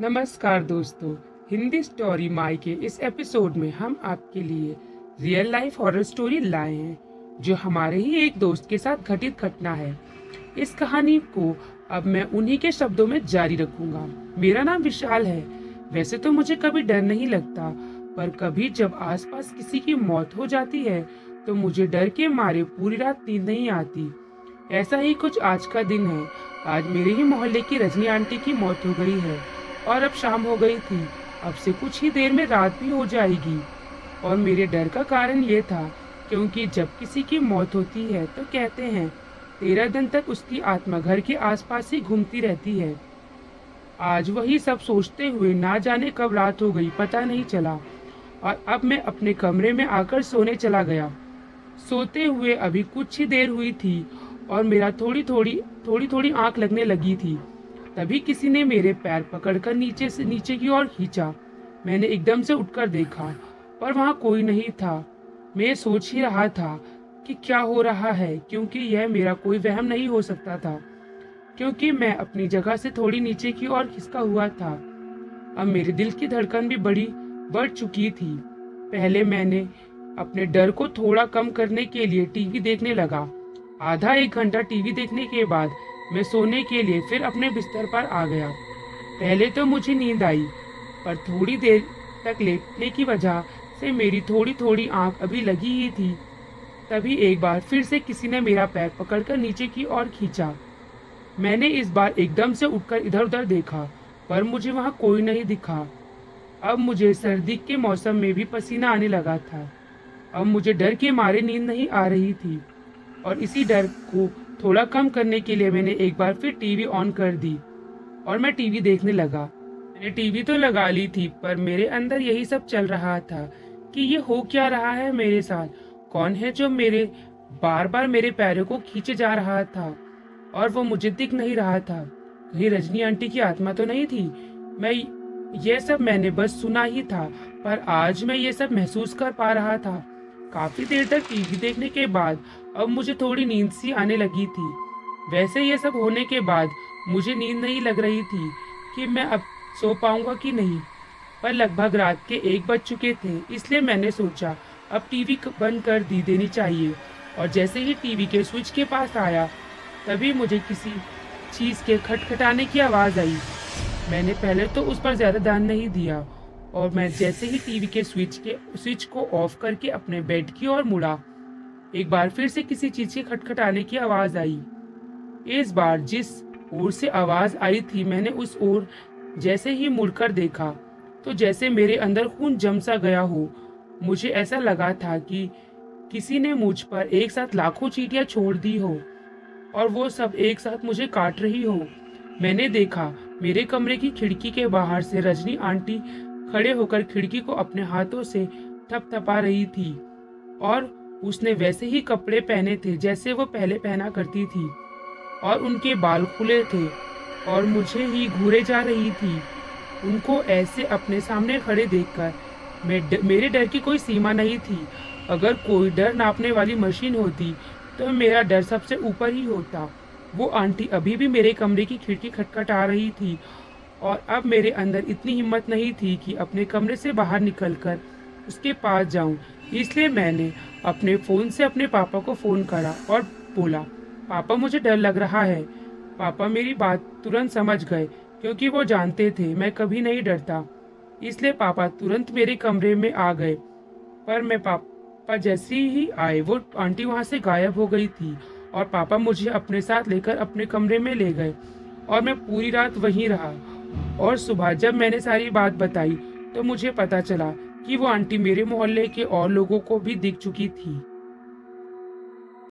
नमस्कार दोस्तों, Hindi story my के इस एपिसोड में हम आपके लिए रियल लाइफ हॉरर स्टोरी लाए हैं, जो हमारे ही एक दोस्त के साथ घटित घटना है। इस कहानी को अब मैं उन्हीं के शब्दों में जारी रखूँगा। मेरा नाम विशाल है। वैसे तो मुझे कभी डर नहीं लगता, पर कभी जब आसपास किसी की मौत हो जाती है तो मुझे डर के मारे पूरी रात नींद नहीं आती। ऐसा ही कुछ आज का दिन है। आज मेरे ही मोहल्ले की रजनी आंटी की मौत हो गई है। और अब शाम हो गई थी। अब से कुछ ही देर में रात भी हो जाएगी। और मेरे डर का कारण ये था, क्योंकि जब किसी की मौत होती है तो कहते हैं, तेरह दिन तक उसकी आत्मा घर के आसपास ही घूमती रहती है। आज वही सब सोचते हुए ना जाने कब रात हो गई, पता नहीं चला। और अब मैं अपने कमरे में आकर सोने चला गया। सोते हुए अभी कुछ ही देर हुई थी, और मेरा थोड़ी थोड़ी थोड़ी थोड़ी आँख लगने लगी थी। तभी किसी ने मेरे पैर पकड़कर नीचे से, नीचे की ओर खींचा। मैंने एकदम से उठकर देखा, पर वहाँ कोई नहीं था। मैं सोच ही रहा था कि क्या हो रहा है, क्योंकि यह मेरा कोई वहम नहीं हो सकता था, क्योंकि मैं अपनी जगह से थोड़ी नीचे की ओर खिसका हुआ था। अब मेरे दिल की धड़कन भी बड़ी बढ़ चुकी थी। पहले मैंने अपने डर को थोड़ा कम करने के लिए टीवी देखने लगा। आधा एक घंटा टीवी देखने के बाद मैं सोने के लिए फिर अपने बिस्तर पर आ गया। पहले तो मुझे नींद आई, पर थोड़ी देर तक लेटने की वजह से मेरी थोड़ी थोड़ी आँख अभी लगी ही थी। तभी एक बार फिर से किसी ने मेरा पैर पकड़कर नीचे की ओर खींचा। मैंने इस बार एकदम से उठकर इधर उधर देखा, पर मुझे वहाँ कोई नहीं दिखा। अब मुझे सर्दी के मौसम में भी पसीना आने लगा था। अब मुझे डर के मारे नींद नहीं आ रही थी, और इसी डर को थोड़ा कम करने के लिए मैंने एक बार फिर टीवी ऑन कर दी और मैं टीवी देखने लगा। मैंने टीवी तो लगा ली थी, पर मेरे अंदर यही सब चल रहा था कि ये हो क्या रहा है मेरे साथ? कौन है जो मेरे बार बार मेरे पैरों को खींचे जा रहा था और वो मुझे दिख नहीं रहा था? कहीं रजनी आंटी की आत्मा तो नहीं थी? मैं ये सब मैंने बस सुना ही था, पर आज मैं ये सब महसूस कर पा रहा था। काफ़ी देर तक टीवी देखने के बाद अब मुझे थोड़ी नींद सी आने लगी थी। वैसे ये सब होने के बाद मुझे नींद नहीं लग रही थी कि मैं अब सो पाऊँगा कि नहीं, पर लगभग रात के एक बज चुके थे, इसलिए मैंने सोचा अब टीवी बंद कर दी देनी चाहिए। और जैसे ही टीवी के स्विच के पास आया, तभी मुझे किसी चीज़ के खटखटाने की आवाज़ आई। मैंने पहले तो उस पर ज़्यादा ध्यान नहीं दिया। और मैं जैसे ही टीवी के स्विच के, स्विच को ऑफ़ करके अपने बेड की ओर मुड़ा, एक बार फिर से किसी चीज़ के खटखटाने की आवाज़ आई। इस बार जिस ओर से आवाज़ आई थी, मैंने उस ओर जैसे ही मुड़कर देखा तो जैसे मेरे अंदर खून जम सा गया हो, मुझे ऐसा लगा था कि किसी ने मुझ पर एक साथ लाखों चीटियाँ छोड़ दी हो, और वो सब एक साथ मुझे काट रही हो। मैंने देखा, मेरे कमरे की खिड़की के बाहर से रजनी आंटी खड़े होकर खिड़की को अपने हाथों से थपथपा रही थी। और उसने वैसे ही कपड़े पहने थे जैसे वो पहले पहना करती थी। और उनके बाल खुले थे और मुझे ही घूरे जा रही थी। उनको ऐसे अपने सामने खड़े देखकर मैं मेरे डर की कोई सीमा नहीं थी। अगर कोई डर नापने वाली मशीन होती तो मेरा डर सबसे ऊपर ही होता। वो आंटी अभी भी मेरे कमरे की खिड़की खटखटा रही थी और अब मेरे अंदर इतनी हिम्मत नहीं थी कि अपने कमरे से बाहर निकलकर उसके पास जाऊँ। इसलिए मैंने अपने फ़ोन से अपने पापा को फ़ोन करा और बोला, पापा, मुझे डर लग रहा है। पापा, मेरी बात तुरंत समझ गए, क्योंकि वो जानते थे, मैं कभी नहीं डरता। इसलिए पापा तुरंत मेरे कमरे में आ गए। पर मैं पापा जैसे ही आए वो आंटी वहाँ से गायब हो गई थी और पापा मुझे अपने साथ लेकर अपने कमरे में ले गए और मैं पूरी रात वहीं रहा। और सुबह जब मैंने सारी बात बताई तो मुझे पता चला कि वो आंटी मेरे मोहल्ले के और लोगों को भी दिख चुकी थी।